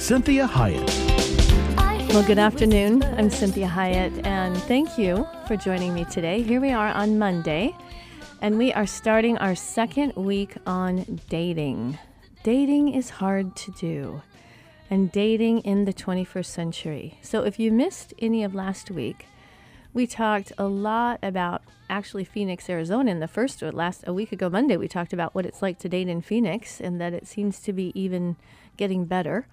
Cinthia Hiett. Well, good afternoon. I'm Cinthia Hiett, and thank you for joining me today. Here we are on Monday, and we are starting our second week on dating. Dating is hard to do, and dating in the 21st century. So, if you missed any of last week, we talked a lot about actually Phoenix, Arizona. In the first last a week ago Monday, we talked about what it's like to date in Phoenix and that it seems to be even getting better.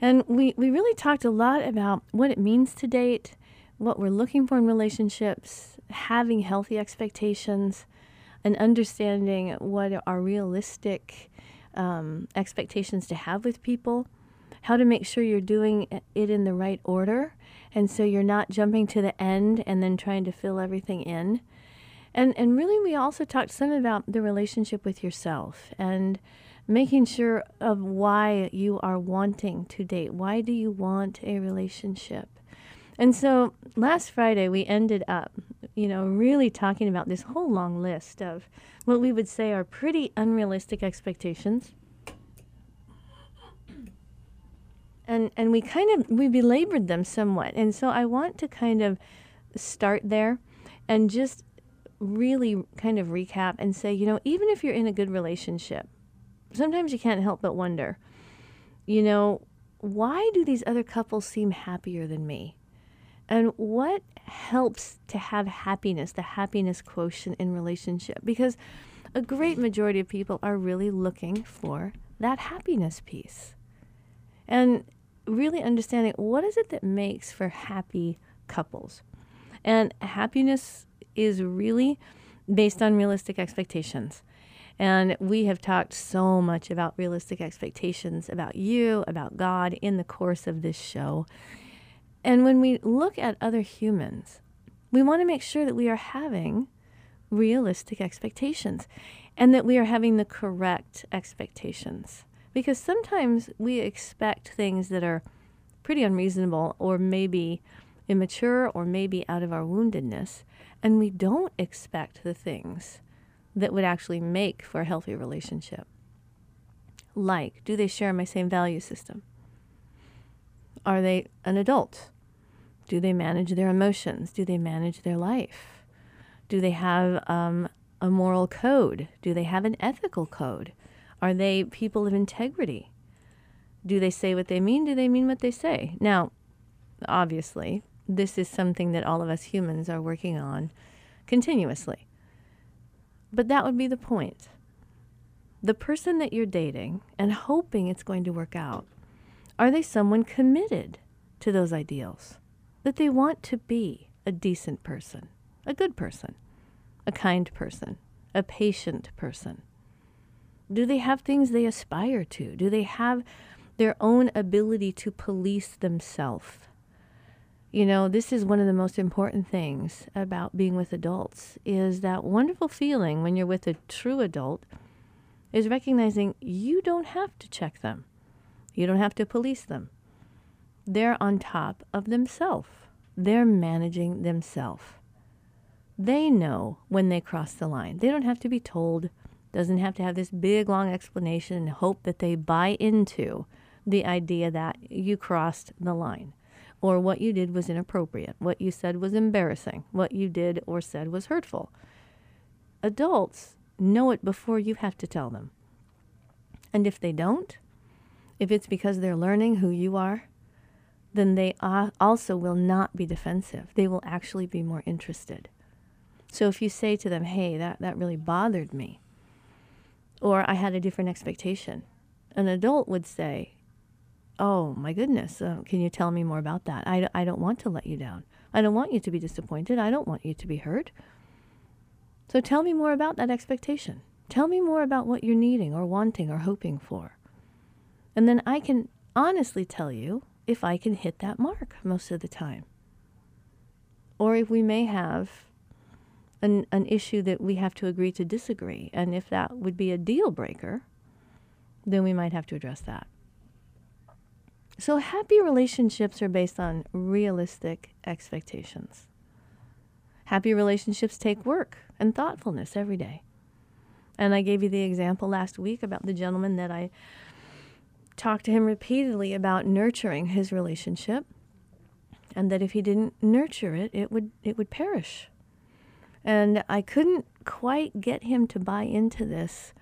And we, we really talked a lot about what it means to date, what we're looking for in relationships, having healthy expectations, and understanding what are realistic um, expectations to have with people, how to make sure you're doing it in the right order and so you're not jumping to the end and then trying to fill everything in. And and really we also talked some about the relationship with yourself and making sure of why you are wanting to date. Why do you want a relationship? And so last Friday we ended up, you know, really talking about this whole long list of what we would say are pretty unrealistic expectations and and we kind of we belabored them somewhat and so i want to kind of start there and just really kind of recap and say you know even if you're in a good relationship sometimes you can't help but wonder you know why do these other couples seem happier than me and what helps to have happiness the happiness quotient in relationship because a great majority of people are really looking for that happiness piece and really understanding what is it that makes for happy couples. And happiness is really based on realistic expectations. And we have talked so much about realistic expectations about you, about God in the course of this show. And when we look at other humans, we want to make sure that we are having realistic expectations and that we are having the correct expectations because sometimes we expect things that are pretty unreasonable or maybe immature or maybe out of our woundedness, and we don't expect the things that would actually make for a healthy relationship. Like, do they share my same value system? Are they an adult? Do they manage their emotions? Do they manage their life? Do they have um, a moral code? Do they have an ethical code? Are they people of integrity? Do they say what they mean? Do they mean what they say? Now, obviously, this is something that all of us humans are working on continuously. But that would be the point. The person that you're dating and hoping it's going to work out, are they someone committed to those ideals? That they want to be a decent person, a good person, a kind person, a patient person? Do they have things they aspire to? Do they have their own ability to police themselves? You know, this is one of the most important things about being with adults is that wonderful feeling when you're with a true adult is recognizing you don't have to check them. You don't have to police them. They're on top of themselves. They're managing themselves. They know when they cross the line. They don't have to be told doesn't have to have this big long explanation and hope that they buy into the idea that you crossed the line or what you did was inappropriate, what you said was embarrassing, what you did or said was hurtful. Adults know it before you have to tell them. And if they don't, if it's because they're learning who you are, then they also will not be defensive. They will actually be more interested. So if you say to them, hey, that, that really bothered me, or I had a different expectation. An adult would say, Oh my goodness, uh, can you tell me more about that? I, I don't want to let you down. I don't want you to be disappointed. I don't want you to be hurt. So tell me more about that expectation. Tell me more about what you're needing or wanting or hoping for. And then I can honestly tell you if I can hit that mark most of the time. Or if we may have an, an issue that we have to agree to disagree. And if that would be a deal breaker, then we might have to address that. So, happy relationships are based on realistic expectations. Happy relationships take work and thoughtfulness every day. And I gave you the example last week about the gentleman that I talked to him repeatedly about nurturing his relationship and that if he didn't nurture it, it would it would perish. And I couldn't quite get him to buy into this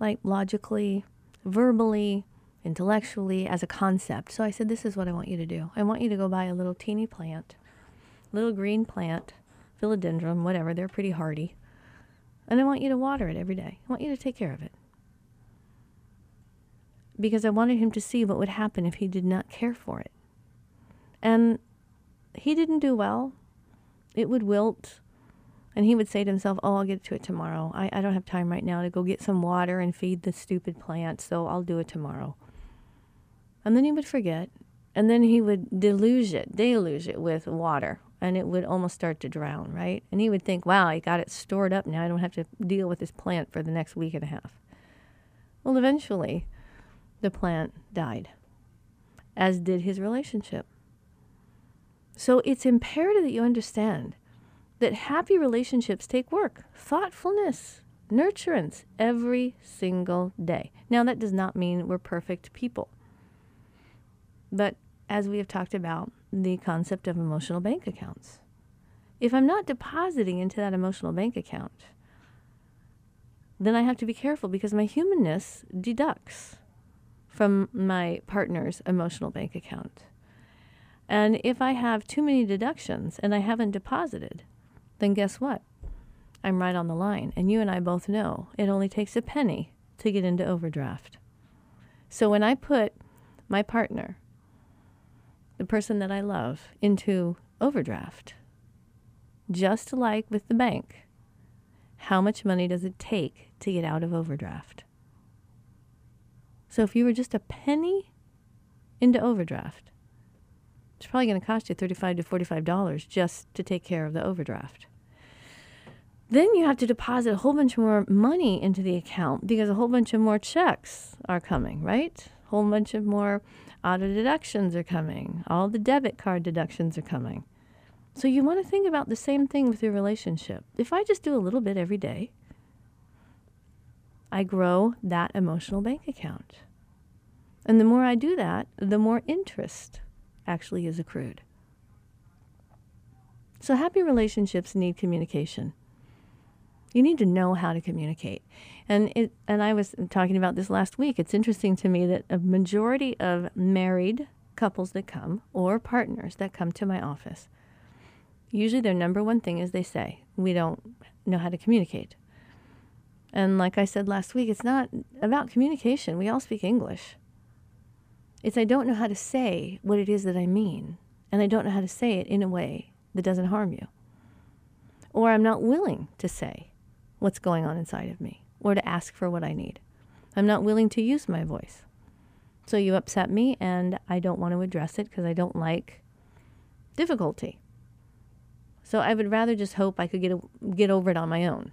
like logically, verbally, intellectually as a concept. So I said, This is what I want you to do. I want you to go buy a little teeny plant, little green plant, philodendron, whatever. They're pretty hardy. And I want you to water it every day. I want you to take care of it. Because I wanted him to see what would happen if he did not care for it. And he didn't do well. It would wilt. And he would say to himself, Oh, I'll get to it tomorrow. I, I don't have time right now to go get some water and feed the stupid plant, so I'll do it tomorrow. And then he would forget. And then he would deluge it, deluge it with water, and it would almost start to drown, right? And he would think, wow, I got it stored up now. I don't have to deal with this plant for the next week and a half. Well, eventually, the plant died, as did his relationship. So it's imperative that you understand that happy relationships take work, thoughtfulness, nurturance every single day. Now, that does not mean we're perfect people. But as we have talked about, the concept of emotional bank accounts. If I'm not depositing into that emotional bank account, then I have to be careful because my humanness deducts from my partner's emotional bank account. And if I have too many deductions and I haven't deposited, then guess what? I'm right on the line. And you and I both know it only takes a penny to get into overdraft. So when I put my partner the person that I love into overdraft. Just like with the bank, how much money does it take to get out of overdraft? So if you were just a penny into overdraft, it's probably going to cost you 35 to $45 just to take care of the overdraft. Then you have to deposit a whole bunch more money into the account because a whole bunch of more checks are coming, right? A whole bunch of more auto deductions are coming, all the debit card deductions are coming. So you want to think about the same thing with your relationship. If I just do a little bit every day, I grow that emotional bank account. And the more I do that, the more interest actually is accrued. So happy relationships need communication. You need to know how to communicate. And it and I was talking about this last week. It's interesting to me that a majority of married couples that come or partners that come to my office, usually their number one thing is they say, "We don't know how to communicate." And like I said last week, it's not about communication. We all speak English. It's I don't know how to say what it is that I mean, and I don't know how to say it in a way that doesn't harm you. Or I'm not willing to say what's going on inside of me or to ask for what I need. I'm not willing to use my voice. So you upset me and I don't want to address it because I don't like difficulty. So I would rather just hope I could get a, get over it on my own.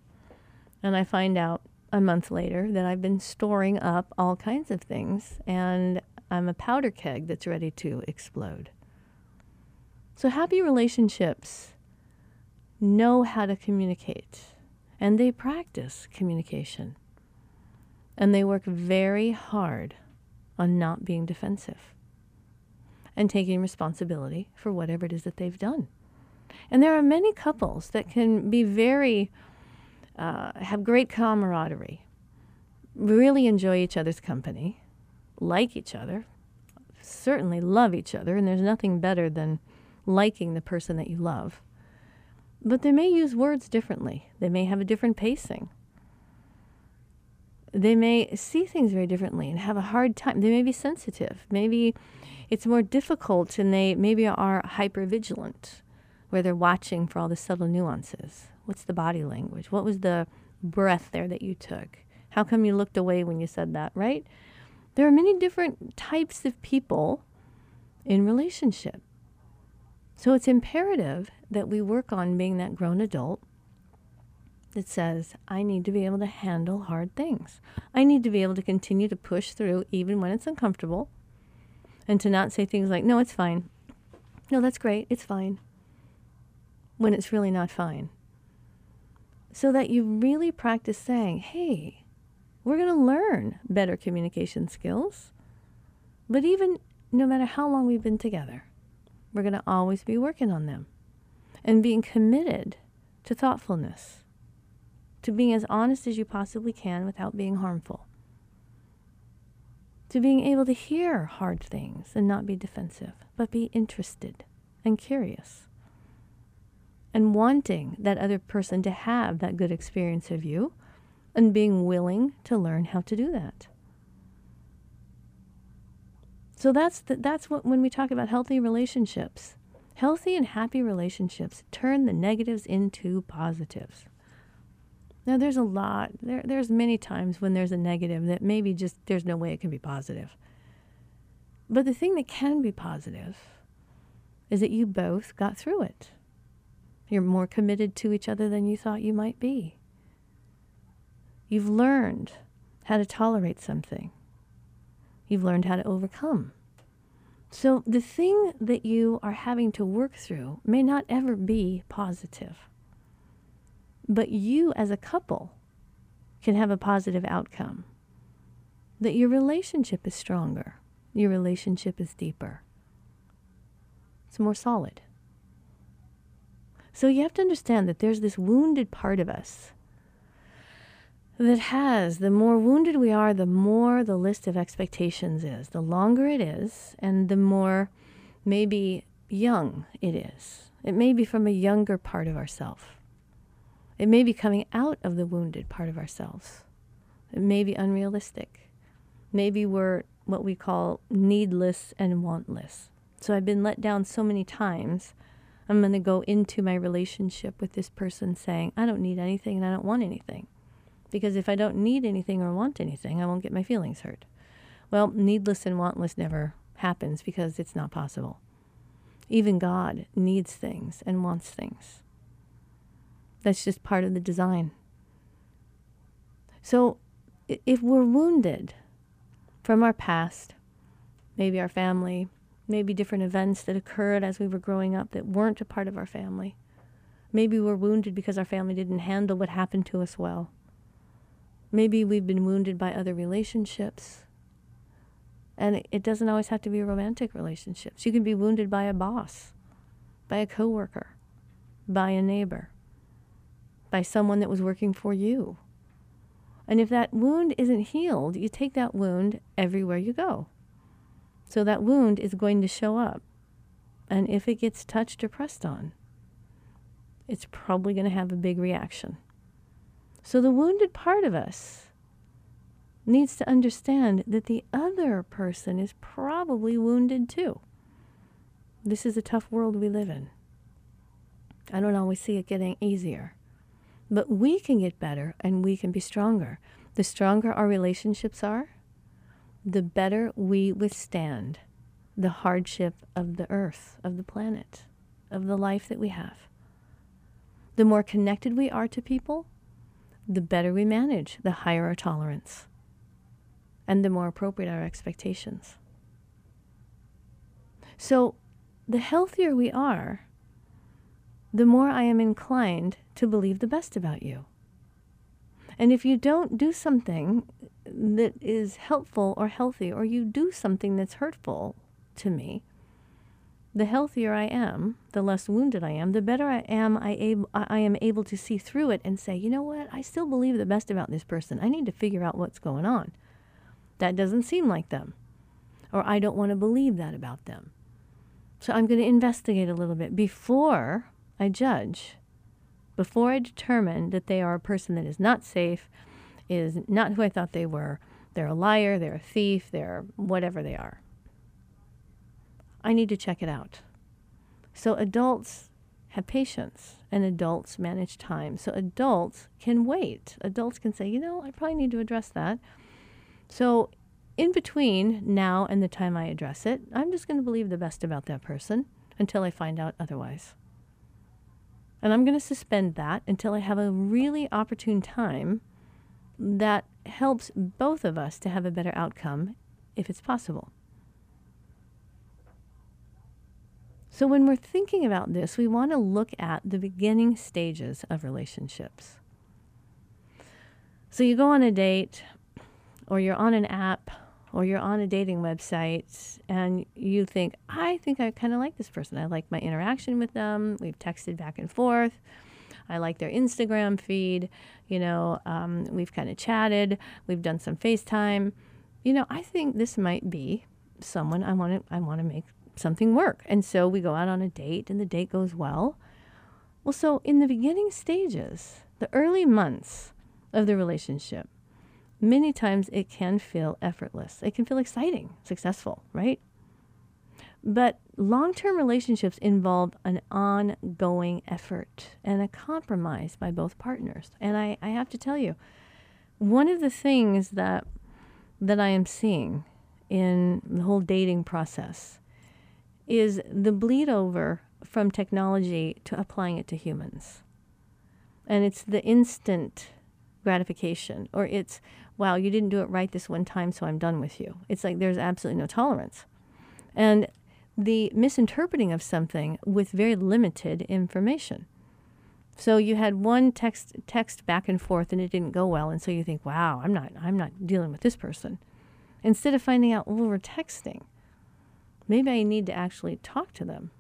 And I find out a month later that I've been storing up all kinds of things and I'm a powder keg that's ready to explode. So happy relationships know how to communicate and they practice communication. And they work very hard on not being defensive and taking responsibility for whatever it is that they've done. And there are many couples that can be very, uh, have great camaraderie, really enjoy each other's company, like each other, certainly love each other, and there's nothing better than liking the person that you love. But they may use words differently. They may have a different pacing. They may see things very differently and have a hard time. They may be sensitive. Maybe it's more difficult and they maybe are hyper vigilant, where they're watching for all the subtle nuances. What's the body language? What was the breath there that you took? How come you looked away when you said that, right? There are many different types of people in relationship. So it's imperative that we work on being that grown adult that says, I need to be able to handle hard things. I need to be able to continue to push through even when it's uncomfortable and to not say things like, no, it's fine. No, that's great. It's fine. When it's really not fine. So that you really practice saying, hey, we're going to learn better communication skills. But even no matter how long we've been together, we're going to always be working on them and being committed to thoughtfulness to being as honest as you possibly can without being harmful, to being able to hear hard things and not be defensive, but be interested and curious, and wanting that other person to have that good experience of you and being willing to learn how to do that. So that's the, that's what when we talk about healthy relationships, healthy and happy relationships turn the negatives into positives. Now, there's a lot, there, there's many times when there's a negative that maybe just there's no way it can be positive. But the thing that can be positive is that you both got through it. You're more committed to each other than you thought you might be. You've learned how to tolerate something. You've learned how to overcome. So the thing that you are having to work through may not ever be positive. But you, as a couple, can have a positive outcome. That your relationship is stronger, your relationship is deeper, it's more solid. So you have to understand that there's this wounded part of us that has the more wounded we are, the more the list of expectations is. The longer it is, and the more maybe young it is. It may be from a younger part of ourself. It may be coming out of the wounded part of ourselves. It may be unrealistic. Maybe we're what we call needless and wantless. So I've been let down so many times. I'm going to go into my relationship with this person saying, I don't need anything and I don't want anything. Because if I don't need anything or want anything, I won't get my feelings hurt. Well, needless and wantless never happens because it's not possible. Even God needs things and wants things. That's just part of the design. So if we're wounded from our past, maybe our family, maybe different events that occurred as we were growing up that weren't a part of our family, maybe we're wounded because our family didn't handle what happened to us well. Maybe we've been wounded by other relationships. And it doesn't always have to be romantic relationships. You can be wounded by a boss, by a coworker, by a neighbor by someone that was working for you. And if that wound isn't healed, you take that wound everywhere you go. So that wound is going to show up. And if it gets touched or pressed on, it's probably going to have a big reaction. So the wounded part of us needs to understand that the other person is probably wounded too. This is a tough world we live in. I don't always see it getting easier. But we can get better and we can be stronger. The stronger our relationships are, the better we withstand the hardship of the earth, of the planet, of the life that we have. The more connected we are to people, the better we manage, the higher our tolerance, and the more appropriate our expectations. So, the healthier we are, the more I am inclined to believe the best about you. And if you don't do something that is helpful or healthy, or you do something that's hurtful to me, the healthier I am, the less wounded I am, the better I am I, I am able to see through it and say, you know what, I still believe the best about this person. I need to figure out what's going on. That doesn't seem like them. Or I don't want to believe that about them. So I'm going to investigate a little bit before I judge before I determine that they are a person that is not safe, is not who I thought they were. They're a liar, they're a thief, they're whatever they are. I need to check it out. So adults have patience and adults manage time. So adults can wait. Adults can say, you know, I probably need to address that. So in between now and the time I address it, I'm just going to believe the best about that person until I find out otherwise. And I'm going to suspend that until I have a really opportune time that helps both of us to have a better outcome if it's possible. So, when we're thinking about this, we want to look at the beginning stages of relationships. So, you go on a date, or you're on an app, or you're on a dating website, and you think, I think I kind of like this person. I like my interaction with them. We've texted back and forth. I like their Instagram feed. You know, um, we've kind of chatted. We've done some FaceTime. You know, I think this might be someone I want to I want to make something work. And so we go out on a date and the date goes well. Well, so in the beginning stages, the early months of the relationship, many times it can feel effortless. It can feel exciting, successful, right? But long term relationships involve an ongoing effort and a compromise by both partners. And I, I have to tell you, one of the things that that I am seeing in the whole dating process is the bleed over from technology to applying it to humans. And it's the instant gratification, or it's, wow, you didn't do it right this one time, so I'm done with you. It's like there's absolutely no tolerance. And the misinterpreting of something with very limited information. So you had one text text back and forth and it didn't go well and so you think, "Wow, I'm not I'm not dealing with this person." Instead of finding out, "Well, we're texting." Maybe I need to actually talk to them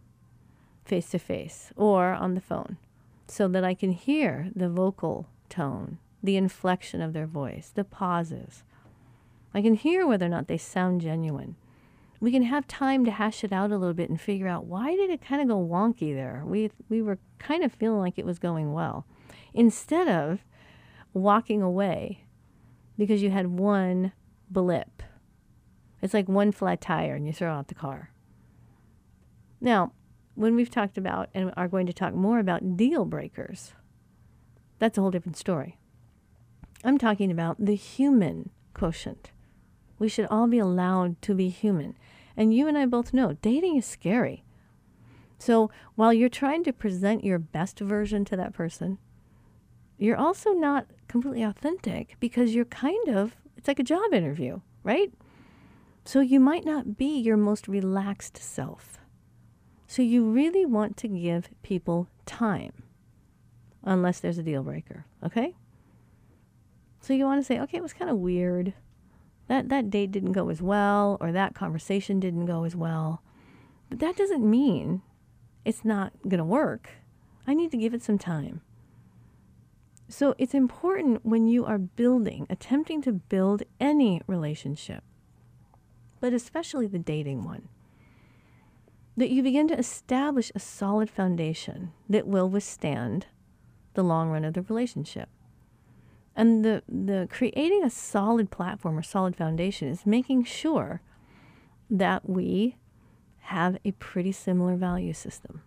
face to face or on the phone so that I can hear the vocal tone, the inflection of their voice, the pauses. I can hear whether or not they sound genuine. We can have time to hash it out a little bit and figure out why did it kind of go wonky there? We we were kind of feeling like it was going well. Instead of walking away because you had one blip it's like one flat tire and you throw out the car. Now, when we've talked about and are going to talk more about deal breakers, that's a whole different story. I'm talking about the human quotient. We should all be allowed to be human. And you and I both know dating is scary. So while you're trying to present your best version to that person, you're also not completely authentic because you're kind of, it's like a job interview, right? So you might not be your most relaxed self. So you really want to give people time, unless there's a deal breaker, okay? So you want to say, okay, it was kind of weird. That, that date didn't go as well, or that conversation didn't go as well. But that doesn't mean it's not going to work. I need to give it some time. So it's important when you are building, attempting to build any relationship, but especially the dating one, that you begin to establish a solid foundation that will withstand the long run of the relationship. And the, the creating a solid platform or solid foundation is making sure that we have a pretty similar value system.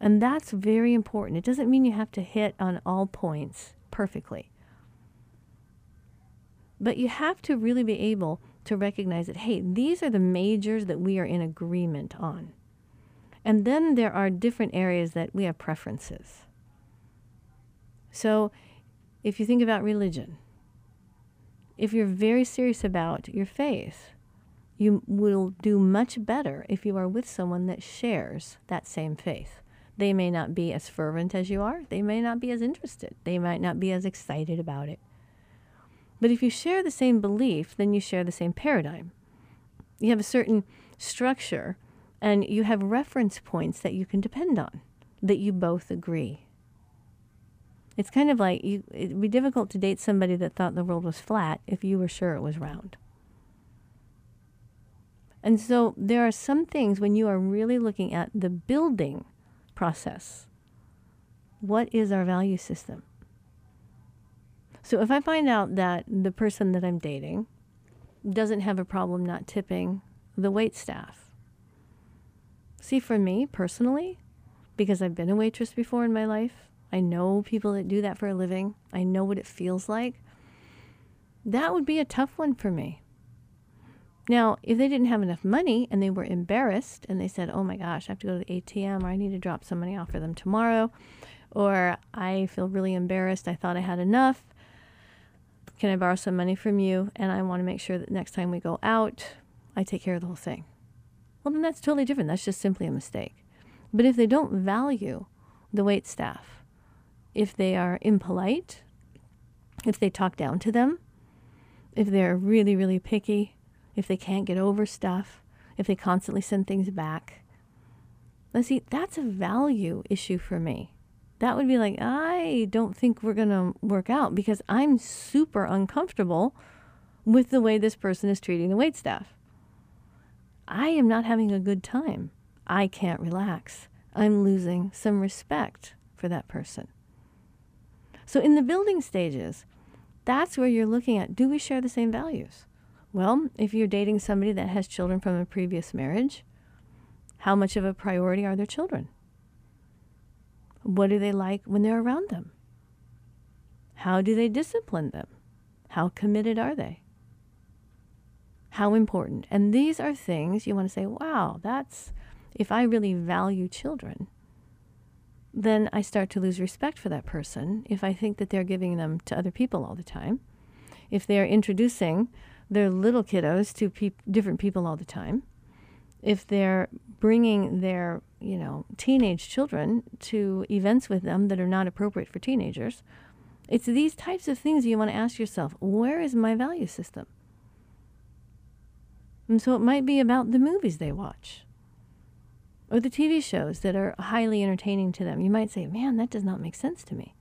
And that's very important. It doesn't mean you have to hit on all points perfectly. But you have to really be able to recognize that, hey, these are the majors that we are in agreement on. And then there are different areas that we have preferences. So if you think about religion, if you're very serious about your faith, you will do much better if you are with someone that shares that same faith. They may not be as fervent as you are, they may not be as interested, they might not be as excited about it. But if you share the same belief, then you share the same paradigm. You have a certain structure and you have reference points that you can depend on, that you both agree. It's kind of like you, it'd be difficult to date somebody that thought the world was flat if you were sure it was round. And so there are some things when you are really looking at the building process. What is our value system? So if I find out that the person that I'm dating doesn't have a problem not tipping the wait staff, see, for me personally, because I've been a waitress before in my life, I know people that do that for a living, I know what it feels like. That would be a tough one for me. Now, if they didn't have enough money and they were embarrassed and they said, oh my gosh, I have to go to the ATM or I need to drop some money off for them tomorrow, or I feel really embarrassed, I thought I had enough, can I borrow some money from you? And I want to make sure that next time we go out, I take care of the whole thing. Well, then that's totally different. That's just simply a mistake. But if they don't value the wait staff, if they are impolite, if they talk down to them, if they're really, really picky, if they can't get over stuff, if they constantly send things back. Let's see, that's a value issue for me. That would be like, I don't think we're going to work out because I'm super uncomfortable with the way this person is treating the wait staff. I am not having a good time. I can't relax. I'm losing some respect for that person. So, in the building stages, that's where you're looking at do we share the same values? Well, if you're dating somebody that has children from a previous marriage, how much of a priority are their children? What do they like when they're around them? How do they discipline them? How committed are they? How important? And these are things you want to say, wow, that's, if I really value children, then I start to lose respect for that person if I think that they're giving them to other people all the time. If they're introducing their little kiddos to pe- different people all the time. If they're bringing their, you know, teenage children to events with them that are not appropriate for teenagers, it's these types of things you want to ask yourself, where is my value system? And so it might be about the movies they watch or the TV shows that are highly entertaining to them. You might say, man, that does not make sense to me.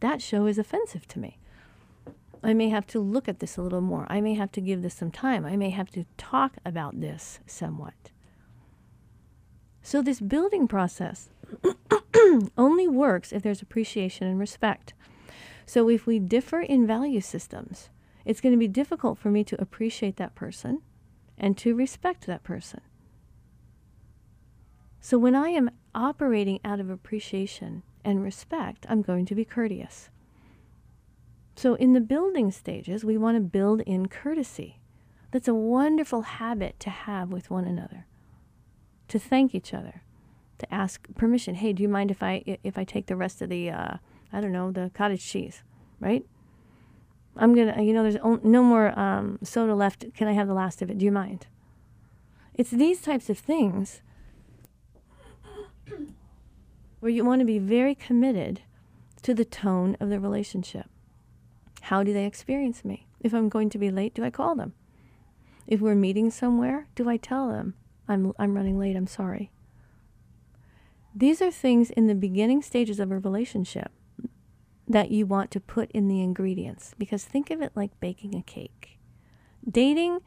That show is offensive to me. I may have to look at this a little more. I may have to give this some time. I may have to talk about this somewhat. So, this building process only works if there's appreciation and respect. So, if we differ in value systems, it's going to be difficult for me to appreciate that person and to respect that person. So when I am operating out of appreciation and respect, I'm going to be courteous. So in the building stages, we want to build in courtesy. That's a wonderful habit to have with one another. To thank each other, to ask permission. Hey, do you mind if I if I take the rest of the uh, I don't know the cottage cheese, right? I'm gonna you know there's no more um, soda left. Can I have the last of it? Do you mind? It's these types of things where you want to be very committed to the tone of the relationship. How do they experience me? If I'm going to be late, do I call them? If we're meeting somewhere, do I tell them, I'm, I'm running late, I'm sorry? These are things in the beginning stages of a relationship that you want to put in the ingredients because think of it like baking a cake. Dating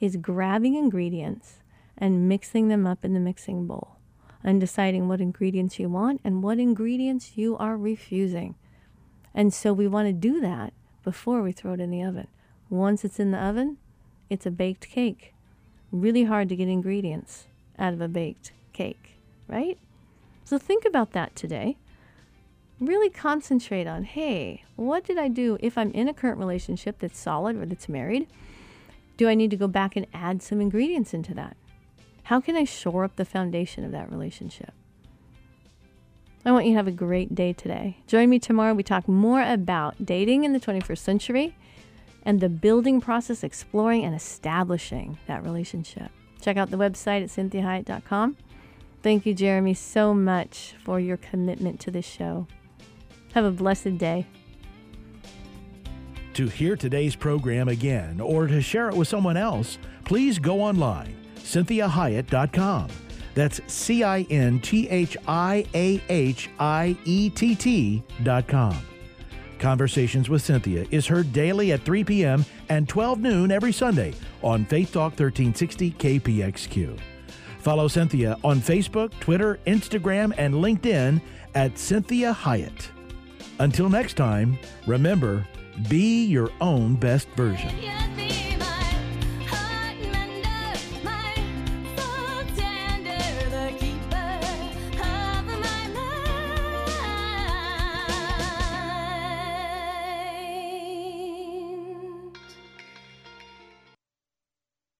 is grabbing ingredients and mixing them up in the mixing bowl and deciding what ingredients you want and what ingredients you are refusing. And so we want to do that before we throw it in the oven. Once it's in the oven, it's a baked cake. Really hard to get ingredients out of a baked cake, right? So think about that today. Really concentrate on hey, what did I do if I'm in a current relationship that's solid or that's married? Do I need to go back and add some ingredients into that? How can I shore up the foundation of that relationship? I want you to have a great day today. Join me tomorrow. We talk more about dating in the 21st century and the building process, exploring and establishing that relationship. Check out the website at cinthiahiett.com. Thank you, Jeremy, so much for your commitment to this show. Have a blessed day. To hear today's program again or to share it with someone else, please go online CinthiaHiett.com. That's C I N T H I A H I E T T.com. Conversations with Cinthia is heard daily at 3 p.m. and 12 noon every Sunday on Faith Talk 1360 KPXQ. Follow Cinthia on Facebook, Twitter, Instagram, and LinkedIn at Cinthia Hiett. Until next time, remember, be your own best version.